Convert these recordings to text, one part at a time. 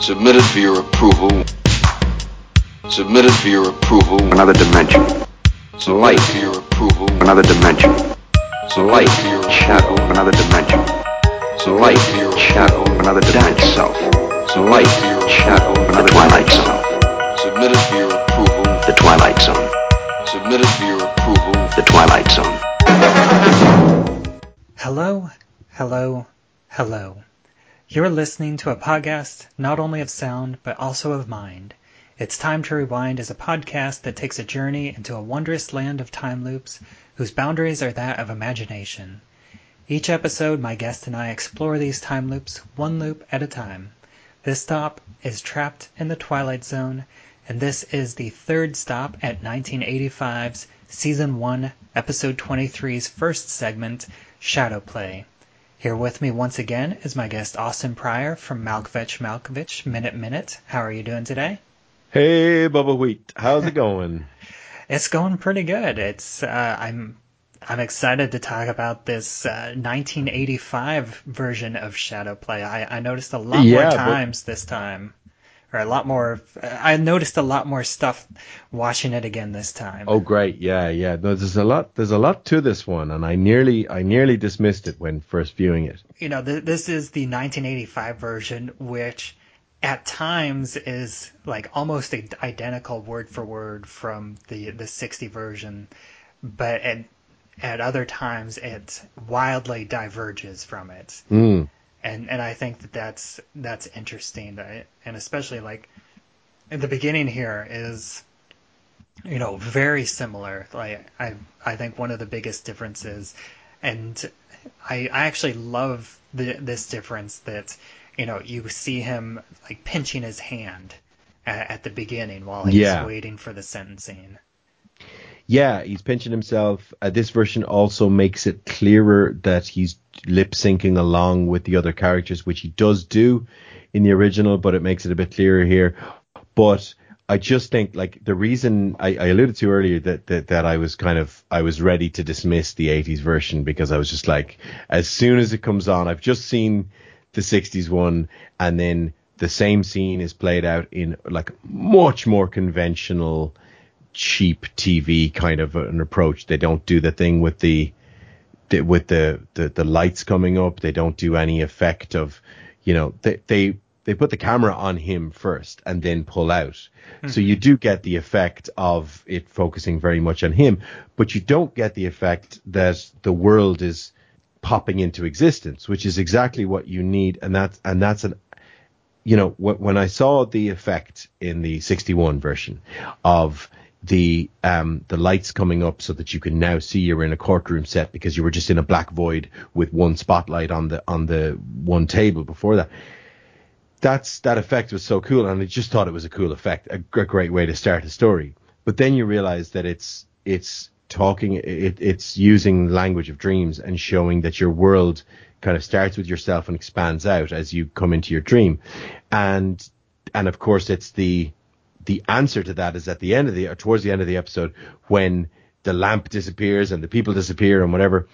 Submitted for your approval. Submitted for your approval. Another dimension. Submitted light. for your approval. Another dimension. Submitted Light. for your Shadow. Another dimension. Submitted Light. for your Shadow. Another dimension. Self. Submitted Light. for your Shadow. approval. The Twilight Zone. Submitted for your approval. The Twilight Zone. Submitted for your approval. The Twilight Zone. Hello, hello, hello. You're listening to a podcast not only of sound, but also of mind. It's Time to Rewind is a podcast that takes a journey into a wondrous land of time loops whose boundaries are that of imagination. Each episode, my guest and I explore these time loops one loop at a time. This stop is Trapped in the Twilight Zone, and this is the third stop at 1985's Season 1, Episode 23's first segment, Shadow Play. Here with me once again is my guest Austin Pryor from Malkovich Malkovich Minute Minute. How are you doing today? Hey, Bubba Wheat, how's it going? It's going pretty good. It's uh, I'm I'm excited to talk about this uh, 1985 version of Shadow Play. I, I noticed a lot Yeah, more but- times this time, or a lot more. I noticed a lot more stuff watching it again this time. oh, great, yeah, yeah. No, there's a lot. There's a lot to this one, and I nearly, I nearly dismissed it when first viewing it. you know, th- this is the 1985 version, which at times is like almost identical word for word from the the 60 version, but at at other times it wildly diverges from it, Mm. And and I think that that's that's interesting, and especially like in the beginning here is. You know, very similar. Like I, I think one of the biggest differences, and I, I actually love the, this difference that you know you see him like pinching his hand at, at the beginning while he's Yeah. waiting for the sentencing. Yeah, he's pinching himself. Uh, this version also makes it clearer that he's lip syncing along with the other characters, which he does do in the original, but it makes it a bit clearer here. But I just think like the reason I, I alluded to earlier that, that that I was kind of I was ready to dismiss the 80s version because I was just like as soon as it comes on, I've just seen the 60s one and then the same scene is played out in like much more conventional cheap TV kind of an approach. They don't do the thing with the, the with the, the the lights coming up. They don't do any effect of, you know, they they they put the camera on him first and then pull out. So mm-hmm. you do get the effect of it focusing very much on him, but you don't get the effect that the world is popping into existence, which is exactly what you need, and that's and that's an you know, when I saw the effect in the 61 version of the um, the lights coming up so that you can now see you're in a courtroom set because you were just in a black void with one spotlight on the on the one table before that. That's that effect was so cool, and I just thought it was a cool effect, a, gr- great way to start a story. But then you realize that it's it's talking, it, it's using language of dreams and showing that your world kind of starts with yourself and expands out as you come into your dream, and and of course it's the the answer to that is at the end of the or towards the end of the episode when the lamp disappears and the people disappear and whatever,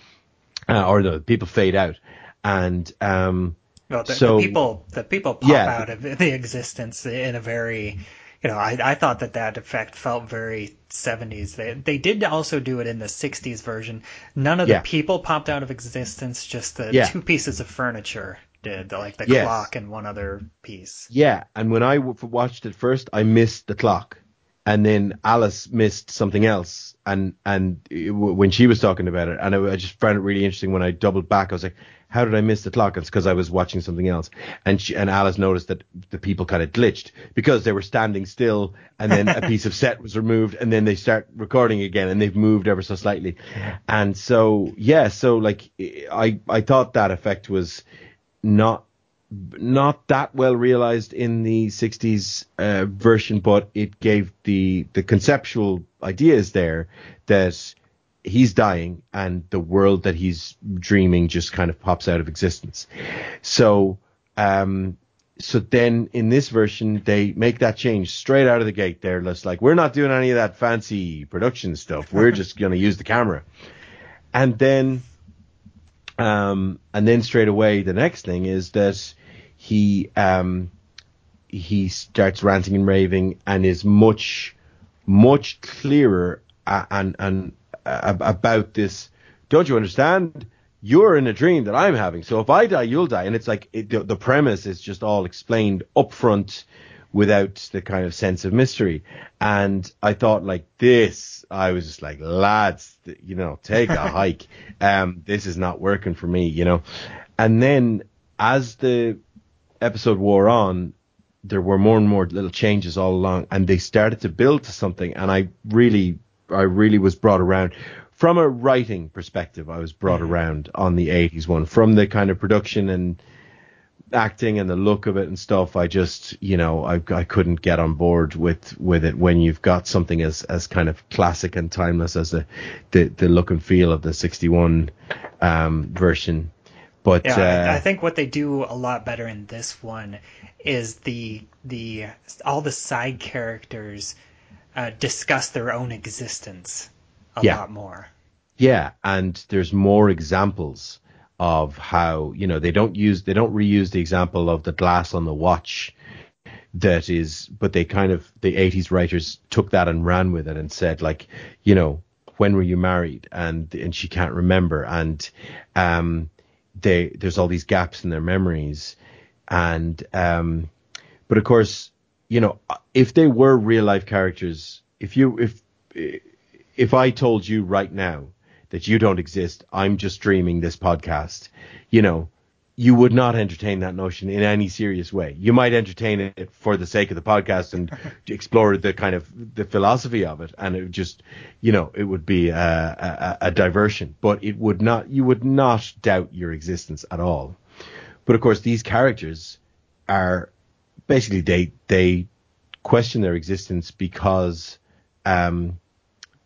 uh, or the people fade out, and um, Well, the, So- the people the people pop Yeah. out of the existence in a very you know, I, I thought that that effect felt very 70s. They, they did also do it in the 60s version. None of Yeah. the people popped out of existence, just the Yeah. two pieces of furniture did, like the Yes. clock and one other piece. Yeah, and when I w- watched it first, I missed the clock, and then Alice missed something else, and and it, w- when she was talking about it, and I, I just found it really interesting when I doubled back. I was like, "How did I miss the clock?" It's because I was watching something else, and she, and Alice noticed that the people kind of glitched because they were standing still, and then a piece of set was removed, and then they start recording again, and they've moved ever so slightly, and so yeah, so like I I thought that effect was not not that well realized in the 60s uh, version, but it gave the the conceptual ideas there that he's dying and the world that he's dreaming just kind of pops out of existence. So, um, so then in this version they make that change straight out of the gate. They're just like, we're not doing any of that fancy production stuff. We're just going to use the camera, and then um, and then straight away, the next thing is that he um, he starts ranting and raving and is much much clearer uh, and and uh, about this. Don't you understand? You're in a dream that I'm having. So if I die, you'll die. And it's like it, the, the premise is just all explained up front without the kind of sense of mystery. And I thought like this, I was just like, lads, you know, take a hike. Um, this is not working for me, you know. And then as the episode wore on, there were more and more little changes all along, and they started to build to something. And I really, I really was brought around from a writing perspective. I was brought mm-hmm. around on the '80s one from the kind of production and acting and the look of it and stuff. I just, you know, I, I couldn't get on board with, with it when you've got something as, as kind of classic and timeless as the, the, the look and feel of the 61 um, version. But yeah, uh, I, think what they do a lot better in this one is the the all the side characters uh, discuss their own existence a yeah. lot more. Yeah, and there's more examples of how you know they don't use they don't reuse the example of the glass on the watch that is but they kind of the 80s writers took that and ran with it and said like you know when were you married? And and she can't remember. And um they there's all these gaps in their memories, and um, but of course, you know, if they were real life characters, if you if if I told you right now that you don't exist, I'm just dreaming this podcast, you know, you would not entertain that notion in any serious way. You might entertain it for the sake of the podcast and explore the kind of the philosophy of it, and it would just, you know, it would be a, a, a, diversion. But it would not, you would not doubt your existence at all. But of course, these characters are basically they they question their existence because um,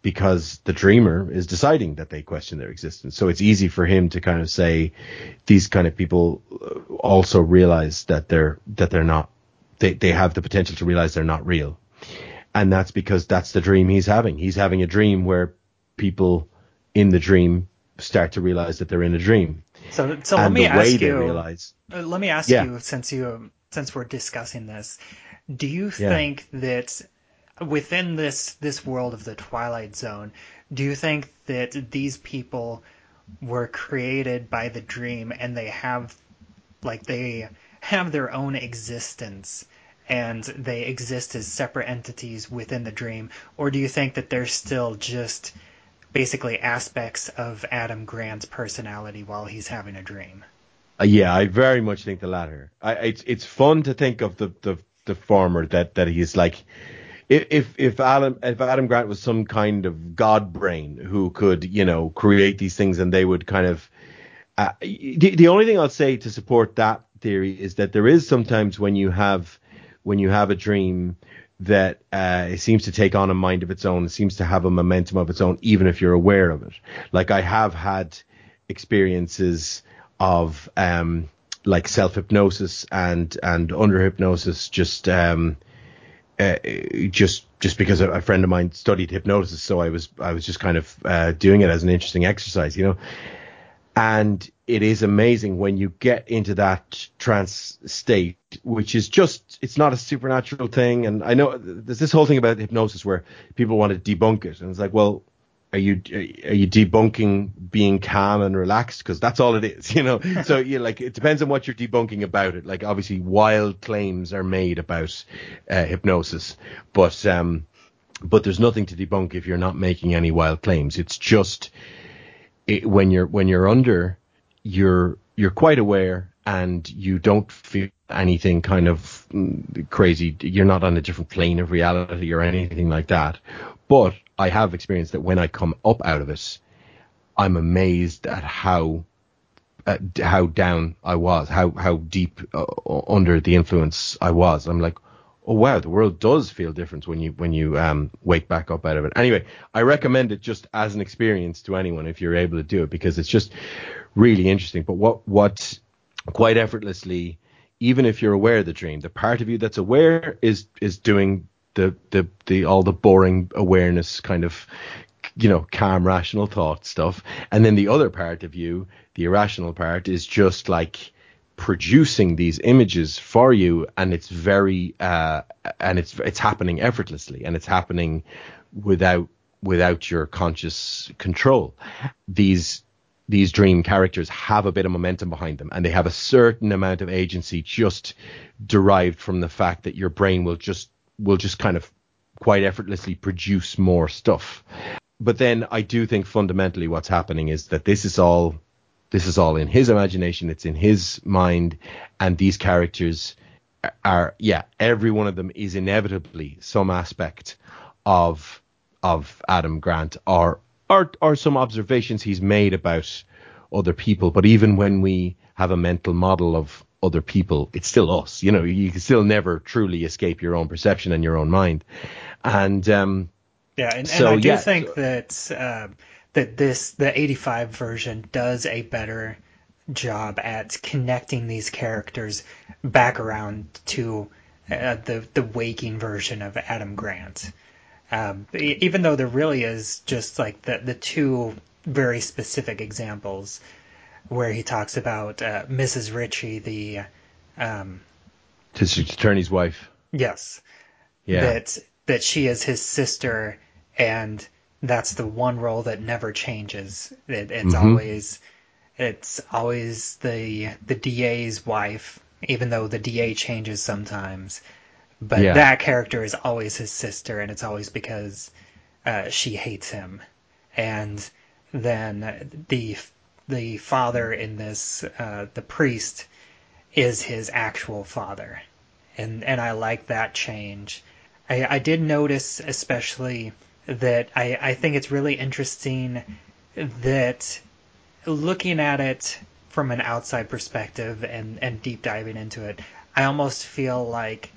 because the dreamer is deciding that they question their existence. So it's easy for him to kind of say these kind of people uh, also realize that they're that they're not they they have the potential to realize they're not real. And that's because that's the dream he's having. He's having a dream where people in the dream start to realize that they're in a dream. So so let me ask you realize, uh, let me ask yeah. you since you since we're discussing this, do you yeah. think that within this this world of the Twilight Zone, do you think that these people were created by the dream and they have like they have their own existence and they exist as separate entities within the dream or do you think that they're still just basically aspects of Adam Grant's personality while he's having a dream? Uh, yeah, I very much think the latter. I, it's it's fun to think of the, the the former that that he's like if if Adam if Adam Grant was some kind of god brain who could you know create these things and they would kind of uh, the, the only thing I'll say to support that theory is that there is sometimes when you have when you have a dream that uh, it seems to take on a mind of its own. It seems to have a momentum of its own, even if you're aware of it. Like I have had experiences of um, like self hypnosis and and under hypnosis, just um, uh, just just because a, friend of mine studied hypnosis, so I was I was just kind of uh, doing it as an interesting exercise, you know. And it is amazing when you get into that trance state, which is just it's not a supernatural thing. And I know there's this whole thing about hypnosis where people want to debunk it, and it's like, well, are you are you debunking being calm and relaxed? Because that's all it is you know? So you like it depends on what you're debunking about it. Like obviously wild claims are made about uh, hypnosis but um but there's nothing to debunk if you're not making any wild claims. It's just it, when you're when you're under you're you're quite aware and you don't feel anything kind of mm, crazy you're not on a different plane of reality or anything like that but I have experienced that when I come up out of it, I'm amazed at how how down I was, how how deep uh, under the influence I was. I'm like, oh wow, the world does feel different when you when you um, wake back up out of it. Anyway, I recommend it just as an experience to anyone if you're able to do it because it's just really interesting. But what what quite effortlessly, even if you're aware of the dream, the part of you that's aware is is doing the the the all the boring awareness kind of you know calm rational thought stuff. And then the other part of you the irrational part is just like producing these images for you and it's very uh, and it's it's happening effortlessly and it's happening without without your conscious control. These these dream characters have a bit of momentum behind them and they have a certain amount of agency just derived from the fact that your brain will just will just kind of quite effortlessly produce more stuff but then I do think fundamentally what's happening is that this is all this is all in his imagination. It's in his mind, and these characters are yeah. Every one of them is inevitably some aspect of of Adam Grant or or or some observations he's made about other people. But even when we have a mental model of other people, it's still us. You know, you can still never truly escape your own perception and your own mind. And um, yeah, and, so, and I do yeah, think so- that uh, that this the 85 version does a better job at connecting these characters back around to uh, the the waking version of Adam Grant. Um, even though there really is just like the the two very specific examples where he talks about uh, Mrs. Ritchie, the um, district attorney's wife. yes, Yeah. that that she is his sister and that's the one role that never changes it, it's Mhm. always it's always the the DA's wife even though the DA changes sometimes but Yeah. that character is always his sister and it's always because uh, she hates him and then the the father in this uh, the priest is his actual father and and I like that change. I, I did notice especially that I, I think it's really interesting that looking at it from an outside perspective and, and deep diving into it, I almost feel like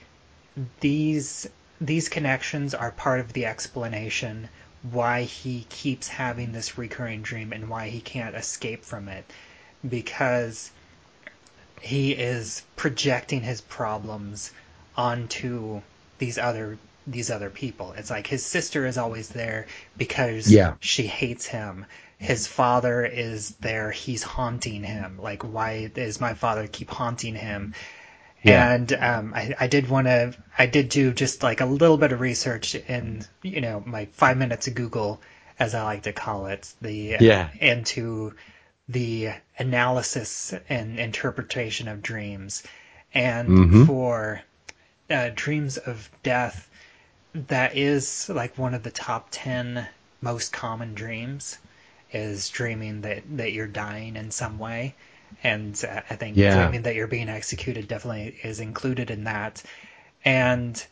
these these connections are part of the explanation why he keeps having this recurring dream and why he can't escape from it because he is projecting his problems onto these other these other people. It's like his sister is always there because Yeah. she hates him. His father is there, he's haunting him. Like why does my father keep haunting him? Yeah. And um, I, I did want to, I did do just like a little bit of research in, you know, my five minutes of Google, as I like to call it, the Yeah. into the analysis and interpretation of dreams. And Mhm. for uh, dreams of death, that is like one of the top 10 most common dreams is dreaming that, that you're dying in some way. And uh, I think Yeah. dreaming that you're being executed definitely is included in that. And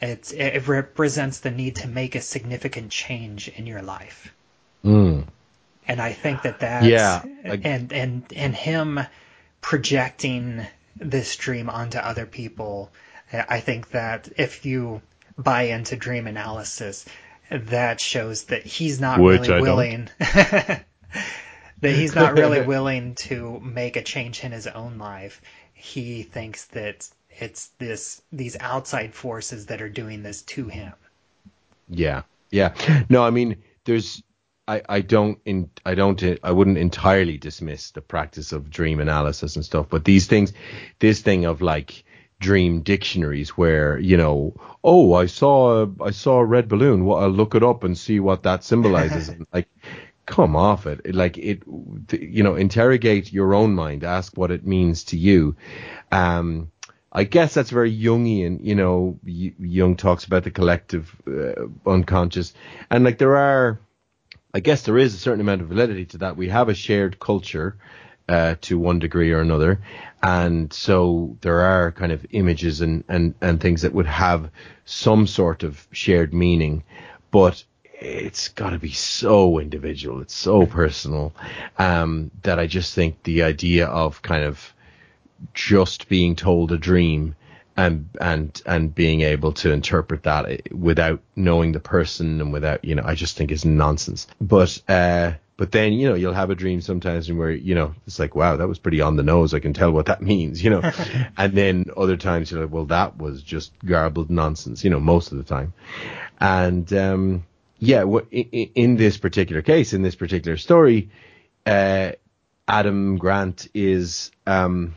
it's, it represents the need to make a significant change in your life Mm. and I think that that's Yeah, I- and and and him projecting this dream onto other people. I think that if you buy into dream analysis, that shows that he's not Which really I don't. willing. that he's not really willing to make a change in his own life. He thinks that it's this these outside forces that are doing this to him. Yeah, yeah. No, I mean, there's, I, I don't, in, I don't, I wouldn't entirely dismiss the practice of dream analysis and stuff, but these things, this thing of like dream dictionaries where you know, oh, I saw, a, I saw a red balloon. Well, I'll look it up and see what that symbolizes. Like, come off it. Like it, you know, interrogate your own mind. Ask what it means to you. Um, I guess that's very Jungian. You know, Jung talks about the collective uh, unconscious, and like there are, I guess there is a certain amount of validity to that. We have a shared culture uh, to one degree or another, and so there are kind of images and and and things that would have some sort of shared meaning, but it's got to be so individual. It's so personal um, that I just think the idea of kind of just being told a dream and and and being able to interpret that eh, without knowing the person and without you know I just think is nonsense. But uh but then you know you'll have a dream sometimes where you know it's like wow that was pretty on the nose I can tell what that means you know and then other times you're like well that was just garbled nonsense you know most of the time and um yeah in this particular case in this particular story uh Adam Grant is um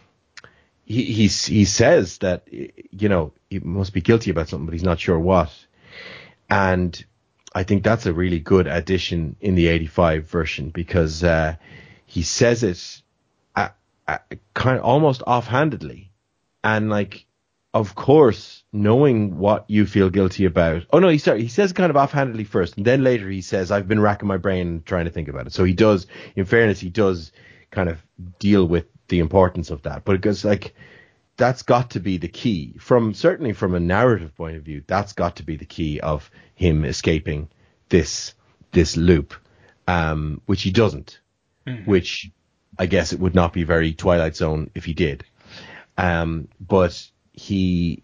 he he he says that you know he must be guilty about something, but he's not sure what. And I think that's a really good addition in the '85 version because uh, he says it uh, uh, kind of almost offhandedly, and like, of course, knowing what you feel guilty about. Oh no, he he says kind of offhandedly first, and then later he says, "I've been racking my brain trying to think about it." So he does, in fairness, he does kind of deal with the importance of that. But because like that's got to be the key from certainly from a narrative point of view. That's got to be the key of him escaping this this loop, um, which he doesn't. Mhm. Which I guess it would not be very Twilight Zone if he did. Um, but he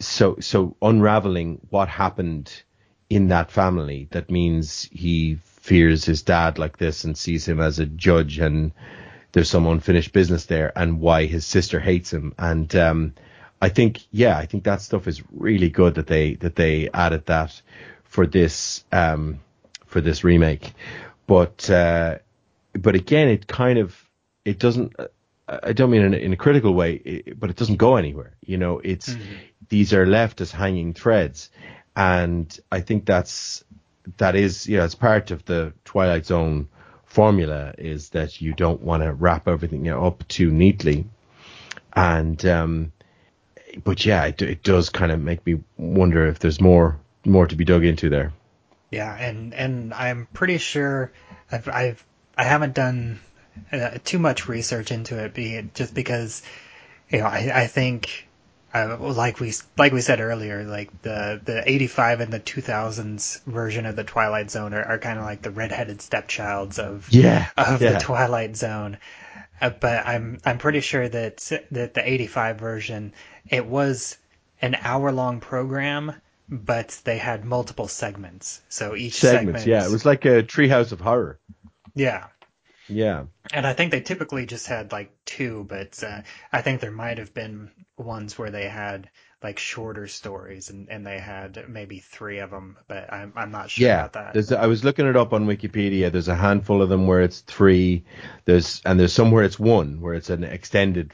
so so unraveling what happened in that family that means he fears his dad like this and sees him as a judge and there's some unfinished business there and why his sister hates him. And um I think yeah I think that stuff is really good that they that they added that for this um for this remake. But uh but again it kind of it doesn't I don't mean in a, in a critical way but it doesn't go anywhere you know? It's these are left as hanging threads. And I think that's that is you know it's part of the Twilight Zone formula is that you don't want to wrap everything up too neatly. And um but yeah it, it does kind of make me wonder if there's more more to be dug into there. Yeah, and and I'm pretty sure I've I've I haven't done uh, too much research into it, be just because you know I I think uh, like we like we said earlier, like the the 85 and the 2000s version of the Twilight Zone are, are kind of like the redheaded stepchilds of yeah of yeah. the Twilight Zone. Uh, but I'm I'm pretty sure that that the 85 version it was an hour long program, but they had multiple segments. So each segments segment, yeah it was like a treehouse of horror yeah. Yeah. And I think they typically just had like two, but uh, I think there might have been ones where they had like shorter stories and, and they had maybe three of them, but I'm, I'm not sure yeah. about that. there's I was looking it up on Wikipedia. There's a handful of them where it's three. There's and there's somewhere it's one where it's an extended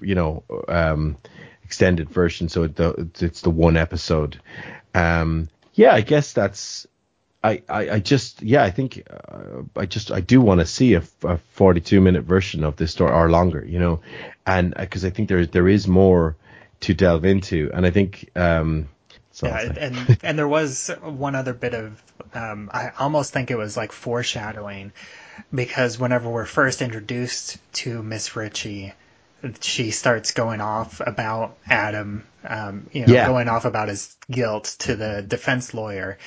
you know um extended version. So it, it's the one episode. Um yeah I guess that's I, I, I just yeah I think uh, I just I do want to see a, a 42 minute version of this story or longer you know and because I think there there is more to delve into and I think um Yeah, and and there was one other bit of um, I almost think it was like foreshadowing because whenever we're first introduced to Miss Ritchie, she starts going off about Adam, um, you know, Yeah. going off about his guilt to the defense lawyer.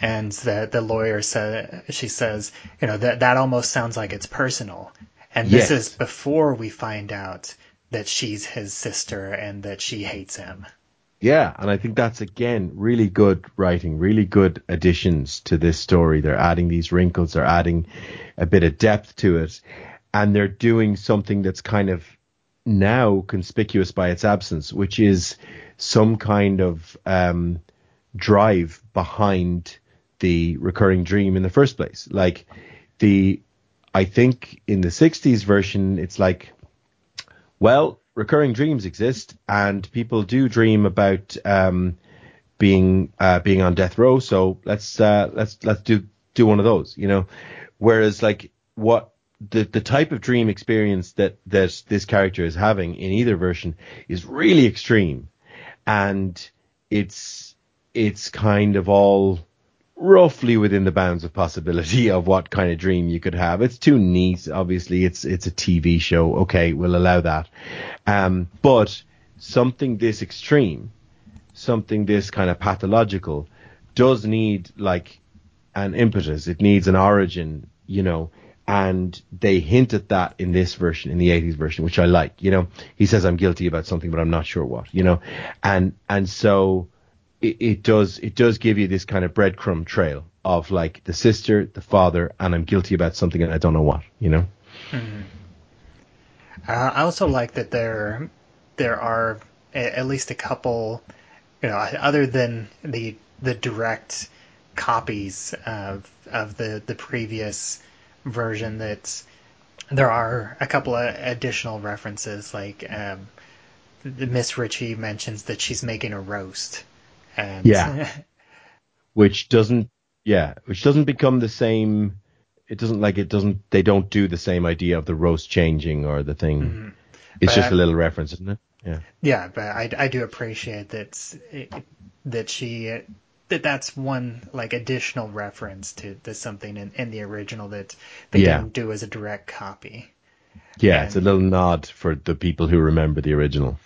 And the the lawyer said she says, you know, that that almost sounds like it's personal. And this Yes. is before we find out that she's his sister and that she hates him. Yeah, and I think that's again really good writing, really good additions to this story. They're adding these wrinkles, they're adding a bit of depth to it, and they're doing something that's kind of now conspicuous by its absence, which is some kind of um, drive behind the recurring dream in the first place. Like the, I think in the '60s version, it's like well, recurring dreams exist, and people do dream about um, being uh, being on death row. So let's uh, let's let's do do one of those, you know. Whereas like what the the type of dream experience that that this character is having in either version is really extreme, and it's it's kind of all roughly within the bounds of possibility of what kind of dream you could have. It's too neat, obviously. It's it's a TV show. Okay, we'll allow that. Um, but something this extreme, something this kind of pathological, does need like an impetus. It needs an origin, you know. And they hint at that in this version, in the 80s version, which I like. You know, he says I'm guilty about something, but I'm not sure what. You know, and and so it, it does it does give you this kind of breadcrumb trail of like the sister, the father, and I'm guilty about something and I don't know what, you know. Uh, I also like that there there are a, at least a couple, you know, other than the the direct copies of of the the previous version. That there are a couple of additional references, like um, Miss Ritchie mentions that she's making a roast. And Yeah. which doesn't yeah which doesn't become the same it doesn't like it doesn't they don't do the same idea of the roast changing or the thing it's Mm-hmm. But just I- a little reference isn't it yeah Yeah, but I, I do appreciate that that she that that's one like additional reference to, to something in, in the original that they Yeah. didn't do as a direct copy. yeah it's a little nod for the people who remember the original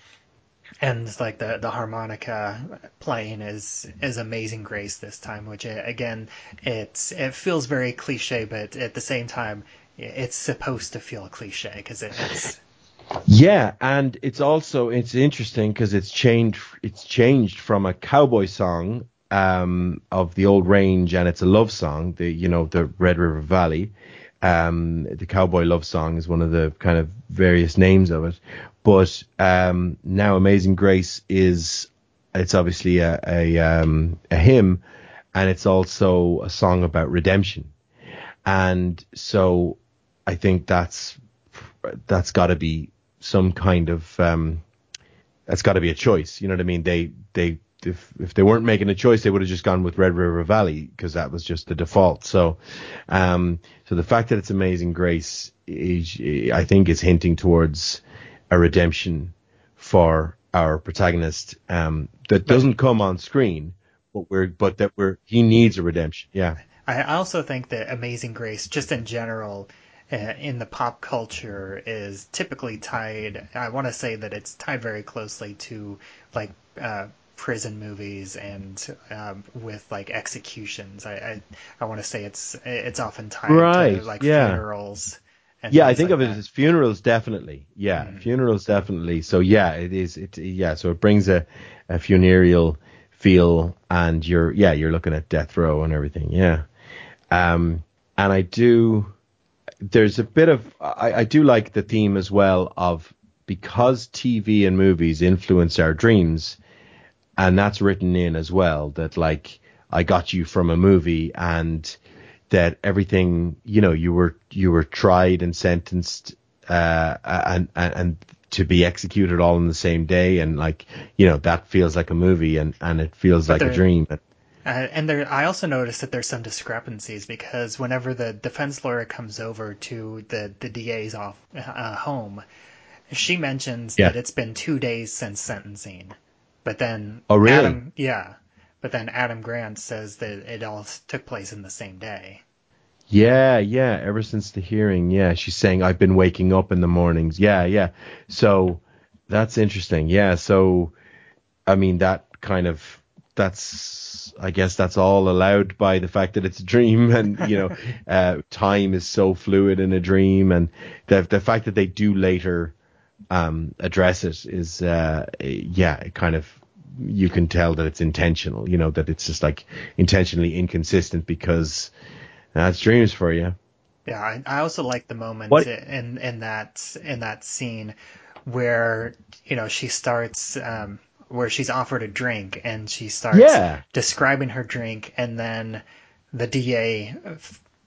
And like the the harmonica playing is is Amazing Grace this time, which uh, again it's it feels very cliche, but at the same time it's supposed to feel cliche because it's yeah and it's also it's interesting because it's changed it's changed from a cowboy song um of the old range and it's a love song the you know the red river valley um the cowboy love song is one of the kind of various names of it. But um now amazing grace is it's obviously a a, um, a hymn and it's also a song about redemption. And so i think that's that's got to be some kind of um that's got to be a choice you know what i mean? They they if if they weren't making a choice they would have just gone with red river valley because that was just the default so um so the fact that it's amazing grace is i think is hinting towards a redemption for our protagonist um that doesn't come on screen but we're but that we're he needs a redemption yeah I also think that Amazing Grace, just in general, uh, in the pop culture, is typically tied. I want to say that it's tied very closely to like uh, prison movies and um, with like executions. I I, I want to say it's it's often tied Right, to like yeah. funerals. And yeah, I think like of it as funerals, definitely. Yeah, funerals, definitely. So yeah, it is. It yeah. So it brings a, a funereal feel, and you're yeah, you're looking at death row and everything. Yeah, um, and I do. There's a bit of I, I do like the theme as well of because TV and movies influence our dreams, and that's written in as well. That like I got you from a movie and that everything you know you were you were tried and sentenced uh and and, and to be executed all in the same day and like you know that feels like a movie and and it feels like a dream Uh, and there, I also noticed that there's some discrepancies because whenever the defense lawyer comes over to the the DA's off uh, home, she mentions Yeah. that it's been two days since sentencing, but then Oh, really? Adam, yeah, but then Adam Grant says that it all took place in the same day. yeah yeah. Ever since the hearing yeah. She's saying i've been waking up in the mornings. Yeah yeah. So that's interesting. Yeah so i mean that kind of that's i guess that's all allowed by the fact that it's a dream and you know uh time is so fluid in a dream and the the fact that they do later um address it is uh yeah it kind of you can tell that it's intentional you know that it's just like intentionally inconsistent because that's dreams for you. Yeah, I, I also like the moment What- in in that in that scene where you know she starts um, where she's offered a drink and she starts Yeah. describing her drink and then the DA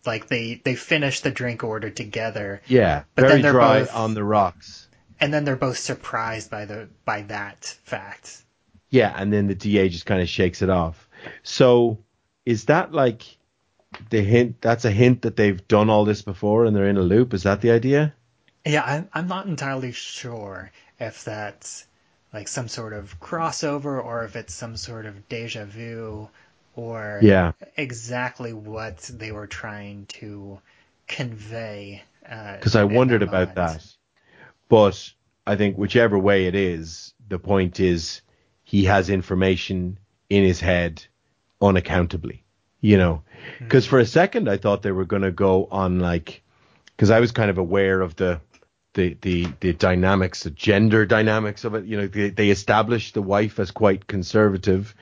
like they they finish the drink order together. Yeah But then they're dry both- on the rocks and then they're both surprised by the by that fact. Yeah, and then the DA just kind of shakes it off. So is that like the hint? That's a hint that they've done all this before and they're in a loop. Is that the idea? Yeah, I'm I'm not entirely sure if that's like some sort of crossover or if it's some sort of deja vu or Yeah. exactly what they were trying to convey. Uh, because I wondered about that. But I think whichever way it is, the point is he has information in his head unaccountably. You know, hmm. because for a second I thought they were going to go on like, because I was kind of aware of the the the the dynamics, the gender dynamics of it. You know, they, they established the wife as quite conservative,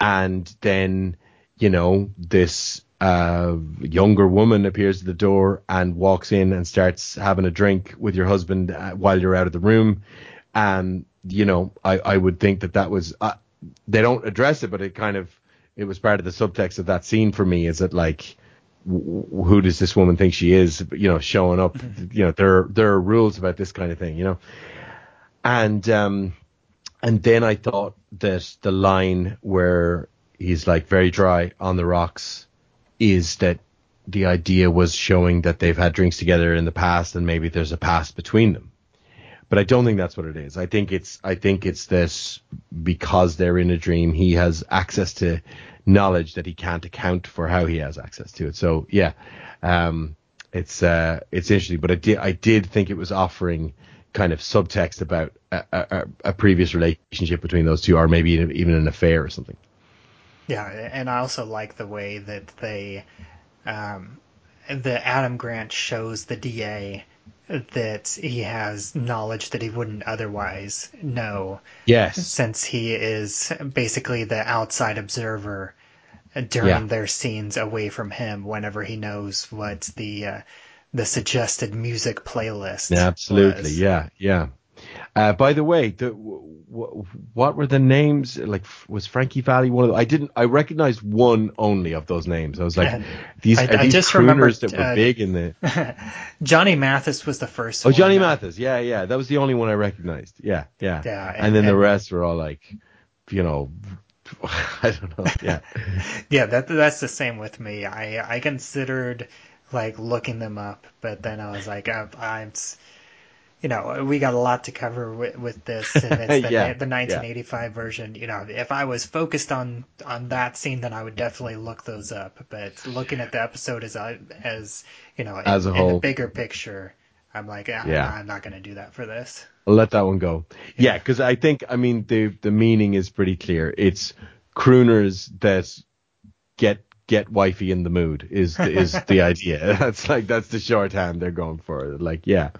and then you know this uh, younger woman appears at the door and walks in and starts having a drink with your husband uh, while you're out of the room, and you know I I would think that that was uh, they don't address it, but it kind of it was part of the subtext of that scene for me. Is that like w- who does this woman think she is? You know, showing up. You know, there are, there are rules about this kind of thing. You know, and um, and then I thought that the line where he's like very dry on the rocks is that the idea was showing that they've had drinks together in the past and maybe there's a past between them. But I don't think that's what it is. I think it's I think it's this because they're in a dream, he has access to knowledge that he can't account for how he has access to it. So yeah, um, it's uh, it's interesting. But I did I did think it was offering kind of subtext about a, a, a previous relationship between those two, or maybe even an affair or something. Yeah, and I also like the way that they, um, the Adam Grant shows the DA that he has knowledge that he wouldn't otherwise know. Yes. Since he is basically the outside observer during yeah. their scenes away from him whenever he knows what the uh, the suggested music playlist. Absolutely. Was. Yeah. Yeah. Uh, by the way, the, w- what were the names? Like, was Frankie Valli one of them? I didn't. I recognized one only of those names. I was like, these I, are these just crooners that were uh, big in the. Johnny Mathis was the first. Oh, one. Johnny Mathis. Yeah, yeah. That was the only one I recognized. Yeah, yeah. Yeah. And, and then and, the rest were all like, you know, I don't know. Yeah. yeah, that that's the same with me. I I considered like looking them up, but then I was like, I, I'm you know, we got a lot to cover with, with this, and it's the, yeah, the 1985 yeah. version. You know, if I was focused on on that scene, then I would definitely look those up. But looking at the episode as as you know, as in, a whole, in the bigger picture, I'm like, ah, yeah, I'm not going to do that for this. I'll let that one go. Yeah, because I think, I mean, the the meaning is pretty clear. It's crooners that get get wifey in the mood is is the idea. That's like that's the shorthand they're going for. Like yeah,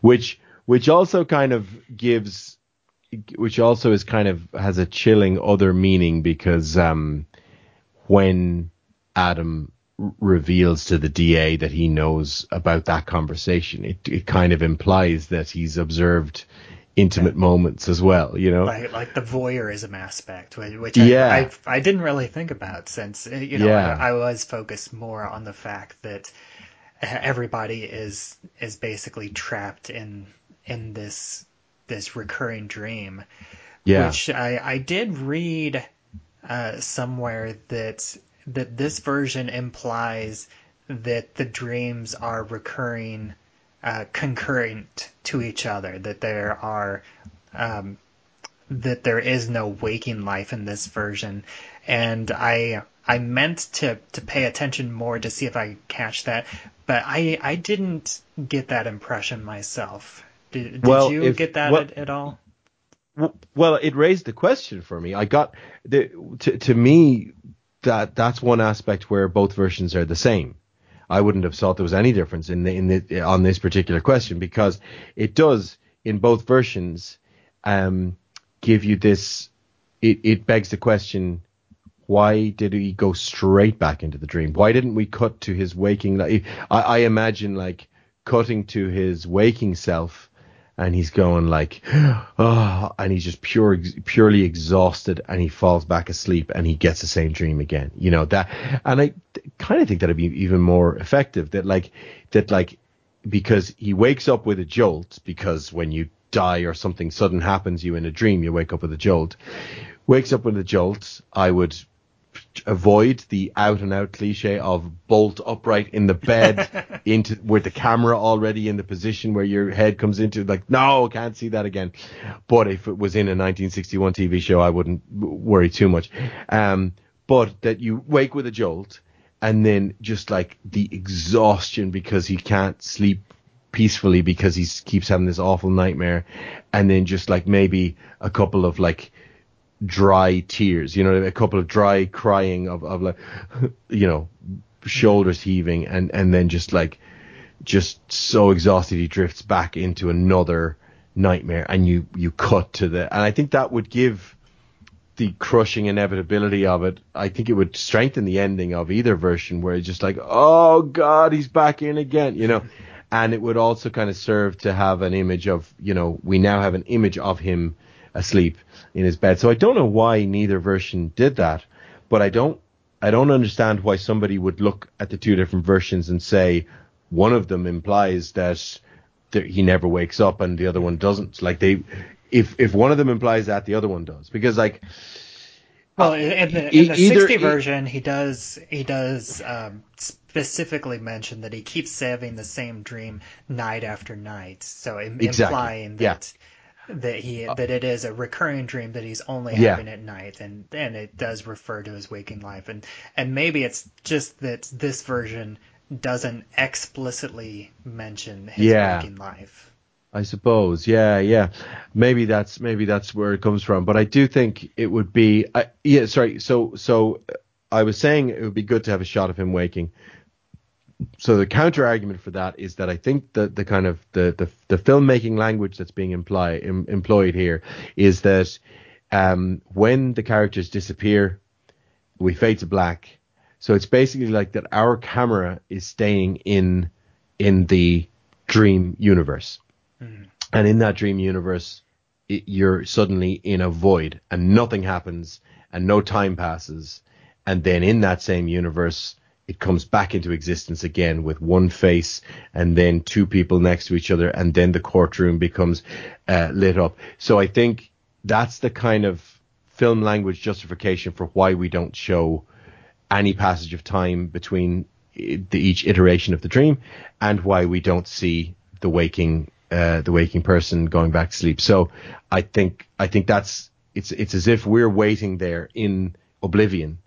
which which also kind of gives, which also is kind of has a chilling other meaning because um, when Adam reveals to the DA that he knows about that conversation, it it kind of implies that he's observed intimate moments as well, you know, like, like the voyeurism aspect, which I, yeah. I, I didn't really think about since you know yeah. I, I was focused more on the fact that everybody is is basically trapped in in this this recurring dream. Yeah. Which I, I did read uh, somewhere that that this version implies that the dreams are recurring uh, concurrent to each other, that there are um, that there is no waking life in this version, and I I meant to to pay attention more to see if I catch that, but I I didn't get that impression myself. Did, did well, you if, get that well, at, at, all? Well, it raised the question for me. I got the to to me that that's one aspect where both versions are the same. I wouldn't have thought there was any difference in the, in the, on this particular question because it does in both versions um, give you this. It, it begs the question: Why did he go straight back into the dream? Why didn't we cut to his waking life? I, I imagine like cutting to his waking self and he's going like, oh, and he's just pure, purely exhausted, and he falls back asleep, and he gets the same dream again. You know that, and I kind of think that'd be even more effective. That like, that like, because he wakes up with a jolt, because when you die or something sudden happens you in a dream, you wake up with a jolt. Wakes up with a jolt. I would avoid the out and out cliche of bolt upright in the bed into with the camera already in the position where your head comes into like no can't see that again. But if it was in a 1961 tv show i wouldn't worry too much. Um, but that you wake with a jolt and then just like the exhaustion because he can't sleep peacefully because he keeps having this awful nightmare. And then just like maybe a couple of like dry tears, you know, a couple of dry crying of, of like, you know, shoulders mm-hmm. heaving and, and then just like, just so exhausted he drifts back into another nightmare and you, you cut to the, and I think that would give the crushing inevitability of it. I think it would strengthen the ending of either version where it's just like, oh God, he's back in again, you know, and it would also kind of serve to have an image of, you know, we now have an image of him asleep in his bed. So I don't know why neither version did that, but I don't I don't understand why somebody would look at the two different versions and say one of them implies that he never wakes up and the other one doesn't. Like they, if if one of them implies that, the other one does because like. Well, in the, in the either- 60 e- version, he does he does um, specifically mention that he keeps having the same dream night after night, so im- Exactly, implying yeah. That he that it is a recurring dream that he's only Yeah. having at night, and and it does refer to his waking life, and and maybe it's just that this version doesn't explicitly mention his Yeah. waking life. I suppose, yeah, yeah. Maybe that's maybe that's where it comes from. But I do think it would be, I, yeah. Sorry. So so uh, I was saying it would be good to have a shot of him waking. So the counter argument for that is that I think that the kind of the the, the filmmaking language that's being imply, em, employed here is that um, when the characters disappear, we fade to black. So it's basically like that our camera is staying in in the dream universe. And in that dream universe, it, you're suddenly in a void and nothing happens and no time passes. And then in that same universe, it comes back into existence again with one face and then two people next to each other. And then the courtroom becomes uh, lit up. So I think that's the kind of film language justification for why we don't show any passage of time between the, each iteration of the dream and why we don't see the waking uh, the waking person going back to sleep. So I think I think that's it's it's as if we're waiting there in oblivion,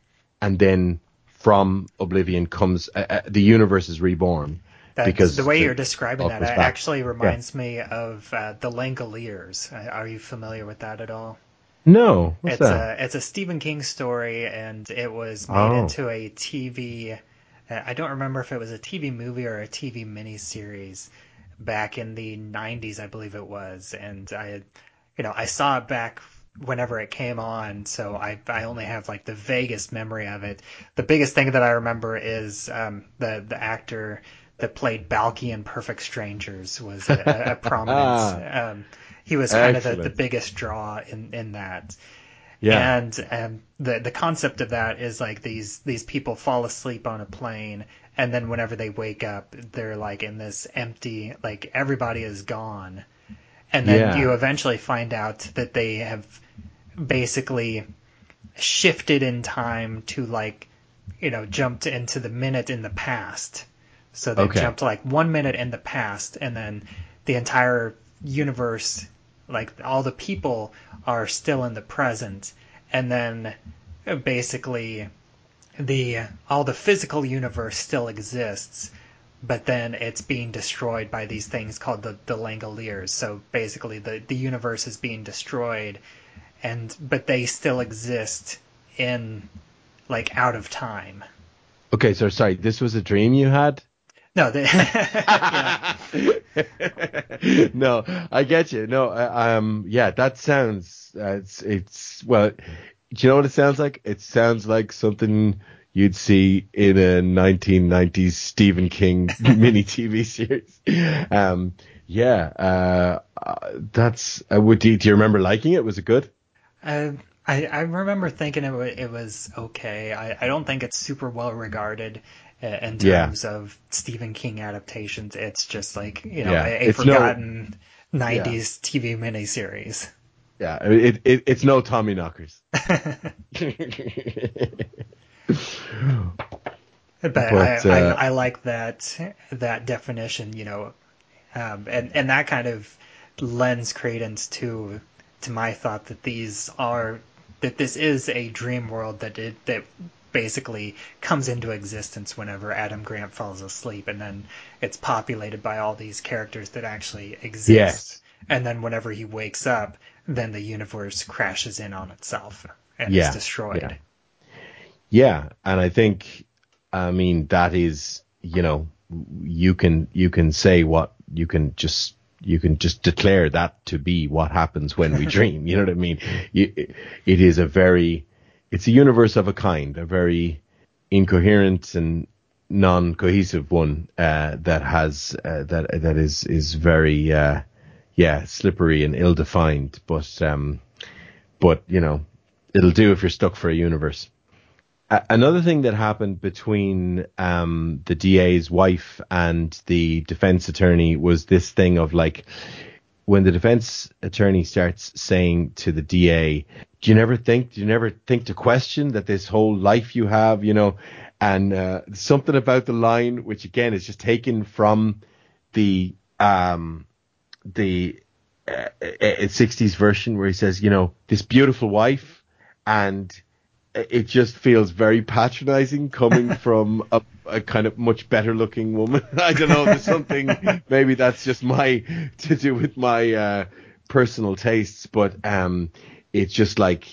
and then from oblivion comes uh, uh, the universe is reborn. That's, because the way the- you're describing that comes it back. actually reminds me of uh, the Langoliers. Uh, Are you familiar with that at all? No, what's it's that? a it's a Stephen King story, and it was made Oh. into a TV. uh, I don't remember if it was a TV movie or a TV miniseries back in the '90s, I believe it was. And I, you know, I saw it back whenever it came on, so I I only have like the vaguest memory of it. The biggest thing that I remember is um, the the actor that played Balki in Perfect Strangers was a, a, a prominent. um, he was kind of the, the biggest draw in in that. yeah, And um, the the concept of that is like these these people fall asleep on a plane, and then whenever they wake up, they're like in this empty, like everybody is gone, and then Yeah. you eventually find out that they have basically shifted in time to like you know jumped into the minute in the past. So they Okay. jumped like one minute in the past, and then the entire universe, like all the people, are still in the present, and then basically the all the physical universe still exists, but then it's being destroyed by these things called the the Langoliers. So basically, the the universe is being destroyed, and but they still exist in like out of time. okay. So sorry, this was a dream you had. No, they, no, I get you. No, I- um, yeah, that sounds. Uh, it's it's well. Do you know what it sounds like? It sounds like something you'd see in a 1990s Stephen King mini TV series. Um, yeah, uh, that's. Uh, would do, do you remember liking it? Was it good? Uh, I, I remember thinking it, wa it was okay. I, I don't think it's super well regarded uh, in Yeah. terms of Stephen King adaptations. It's just like, you know, Yeah, a, a it's no- forgotten 90s TV miniseries. Yeah, it, it it's no Tommy Knockers. But, But, I, uh, I, I like that that definition, you know, um, and and that kind of lends credence to to my thought that these are that this is a dream world that it that basically comes into existence whenever Adam Grant falls asleep, and then it's populated by all these characters that actually exist. Yes. And then whenever he wakes up, then the universe crashes in on itself and Yeah, is destroyed. yeah. Yeah, and I think, I mean, that is, you know, you can you can say what you can just you can just declare that to be what happens when we dream. You know what I mean? You, it is a very, it's a universe of a kind, a very incoherent and non-cohesive one uh, that has uh, that that is is very uh, yeah slippery and ill-defined, but um, but you know it'll do if you're stuck for a universe. Another thing that happened between um, the DA's wife and the defense attorney was this thing of like when the defense attorney starts saying to the DA, "Do you never think? Do you never think to question that this whole life you have, you know?" And uh, something about the line, which again is just taken from the um, the uh, 60s version, where he says, "You know, this beautiful wife," and it just feels very patronizing coming from a, a, kind of much better looking woman. I don't know. There's something, maybe that's just my, to do with my, uh, personal tastes, but, um, it's just like,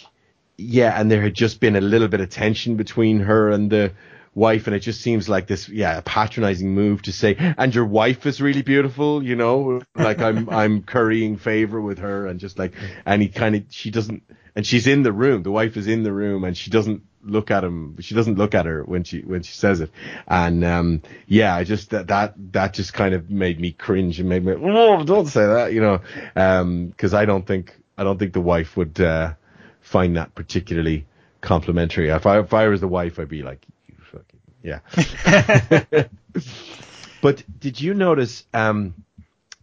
yeah, and there had just been a little bit of tension between her and the wife, and it just seems like this, yeah, a patronizing move to say, and your wife is really beautiful, you know, like I'm, I'm currying favor with her, and just like, and he kind of, she doesn't, and she's in the room. The wife is in the room, and she doesn't look at him. She doesn't look at her when she when she says it. And um, yeah, I just that that that just kind of made me cringe and made me oh don't say that, you know, because um, I don't think I don't think the wife would uh, find that particularly complimentary. If I if I was the wife, I'd be like, you fucking yeah. but did you notice um,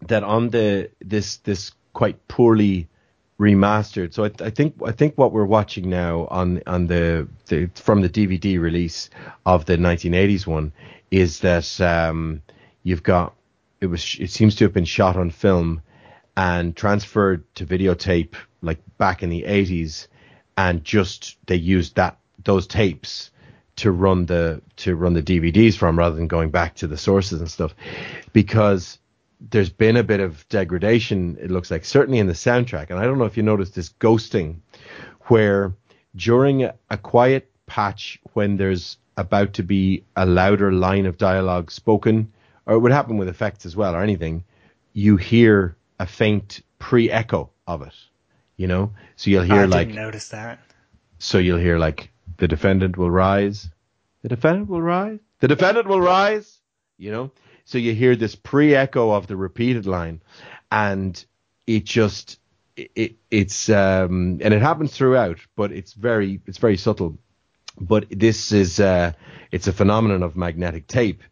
that on the this this quite poorly remastered. So I, I, think I think what we're watching now on on the, the from the DVD release of the 1980s one is that um, you've got it was it seems to have been shot on film and transferred to videotape like back in the 80s and just they used that those tapes to run the to run the DVDs from rather than going back to the sources and stuff because there's been a bit of degradation, it looks like, certainly in the soundtrack. And I don't know if you noticed this ghosting, where during a, a quiet patch, when there's about to be a louder line of dialogue spoken, or it would happen with effects as well, or anything, you hear a faint pre echo of it. You know? So you'll hear I like. didn't notice that. So you'll hear like, the defendant will rise. The defendant will rise. The defendant will rise. You know? So you hear this pre-echo of the repeated line, and it just it, it's um, and it happens throughout, but it's very it's very subtle. But this is uh, it's a phenomenon of magnetic tape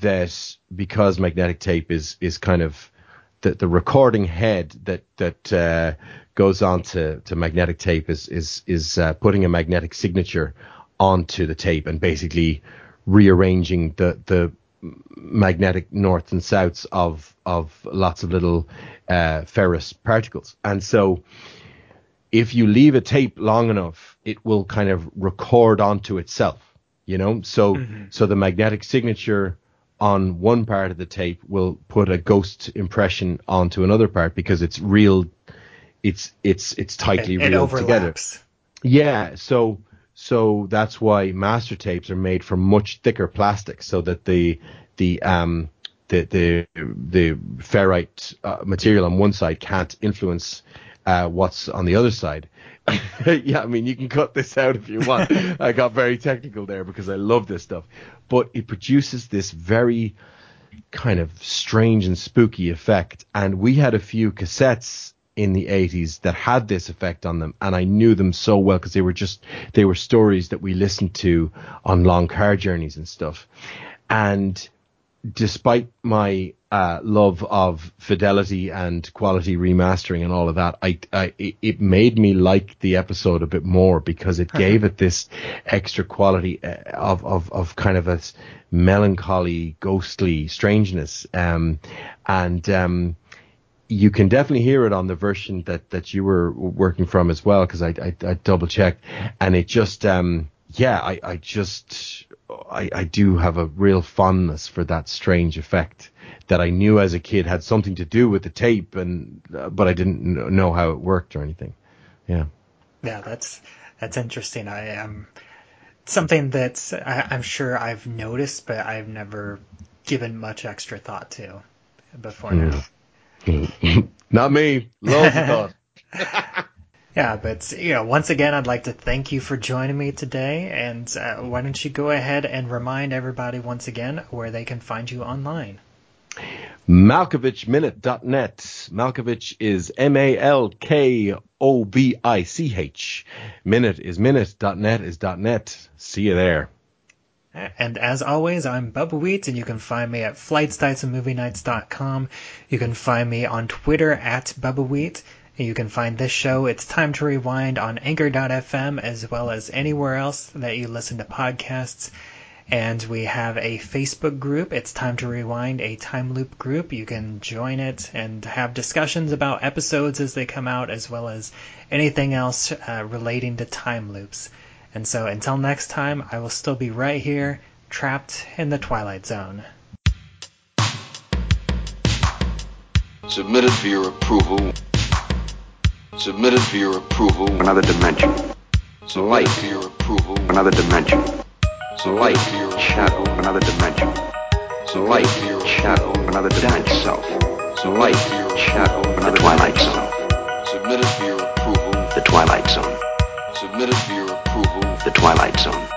that because magnetic tape is is kind of the, the recording head that that uh, goes on to, to magnetic tape is is is uh, putting a magnetic signature onto the tape and basically rearranging the the magnetic norths and souths of of lots of little uh, ferrous particles. And so, if you leave a tape long enough, it will kind of record onto itself. You know, so mm-hmm. so the magnetic signature on one part of the tape will put a ghost impression onto another part because it's real. It's it's it's tightly it, it reeled together. Yeah. So so that's why master tapes are made from much thicker plastic, so that the the um the the the ferrite uh, material on one side can't influence uh, what's on the other side. yeah, I mean you can cut this out if you want. I got very technical there because I love this stuff, but it produces this very kind of strange and spooky effect. And we had a few cassettes in the 80s that had this effect on them. And I knew them so well because they were just they were stories that we listened to on long car journeys and stuff. And despite my uh, love of fidelity and quality remastering and all of that, I, I, it made me like the episode a bit more because it gave it this extra quality uh, of, of, of kind of a melancholy, ghostly strangeness. Um, and, um, you can definitely hear it on the version that, that you were working from as well, because I, I, I, double checked, and it just, um, yeah, I, I just, I, I do have a real fondness for that strange effect that I knew as a kid had something to do with the tape, and uh, but I didn't know how it worked or anything. Yeah. Yeah, that's that's interesting. I am um, something that's I, I'm sure I've noticed, but I've never given much extra thought to before mm. now. Not me. Loads of thought. yeah, but you know, once again, I'd like to thank you for joining me today. And uh, why don't you go ahead and remind everybody once again where they can find you online? MalkovichMinute.net. Malkovich is M A L K O V I C H. Minute is minute.net is dot .net. See you there. And as always, I'm Bubba Wheat, and you can find me at flightstightsandmovienights.com. You can find me on Twitter at Bubba Wheat. You can find this show, It's Time to Rewind, on Anchor.fm as well as anywhere else that you listen to podcasts. And we have a Facebook group, It's Time to Rewind, a time loop group. You can join it and have discussions about episodes as they come out, as well as anything else uh, relating to time loops. And so until next time, I will still be right here, trapped in the Twilight Zone. Submitted for your approval. Submitted for your approval. Another dimension. Submitted light. for your approval. Another dimension. Submitted Light. for your Shadow. Another dimension. Submitted Light. for your Shadow. Another dimension. Self. Submitted Light. for your Shadow. Another Twilight Zone. Submitted for your approval. The Twilight Zone. Submitted for your approval. The Twilight Zone.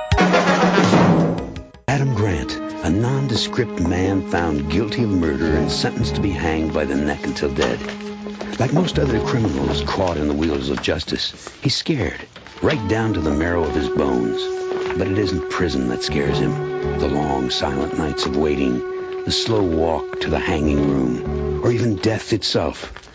Adam Grant, a nondescript man found guilty of murder and sentenced to be hanged by the neck until dead. Like most other criminals caught in the wheels of justice, he's scared, right down to the marrow of his bones. But it isn't prison that scares him. The long, silent nights of waiting, the slow walk to the hanging room, or even death itself.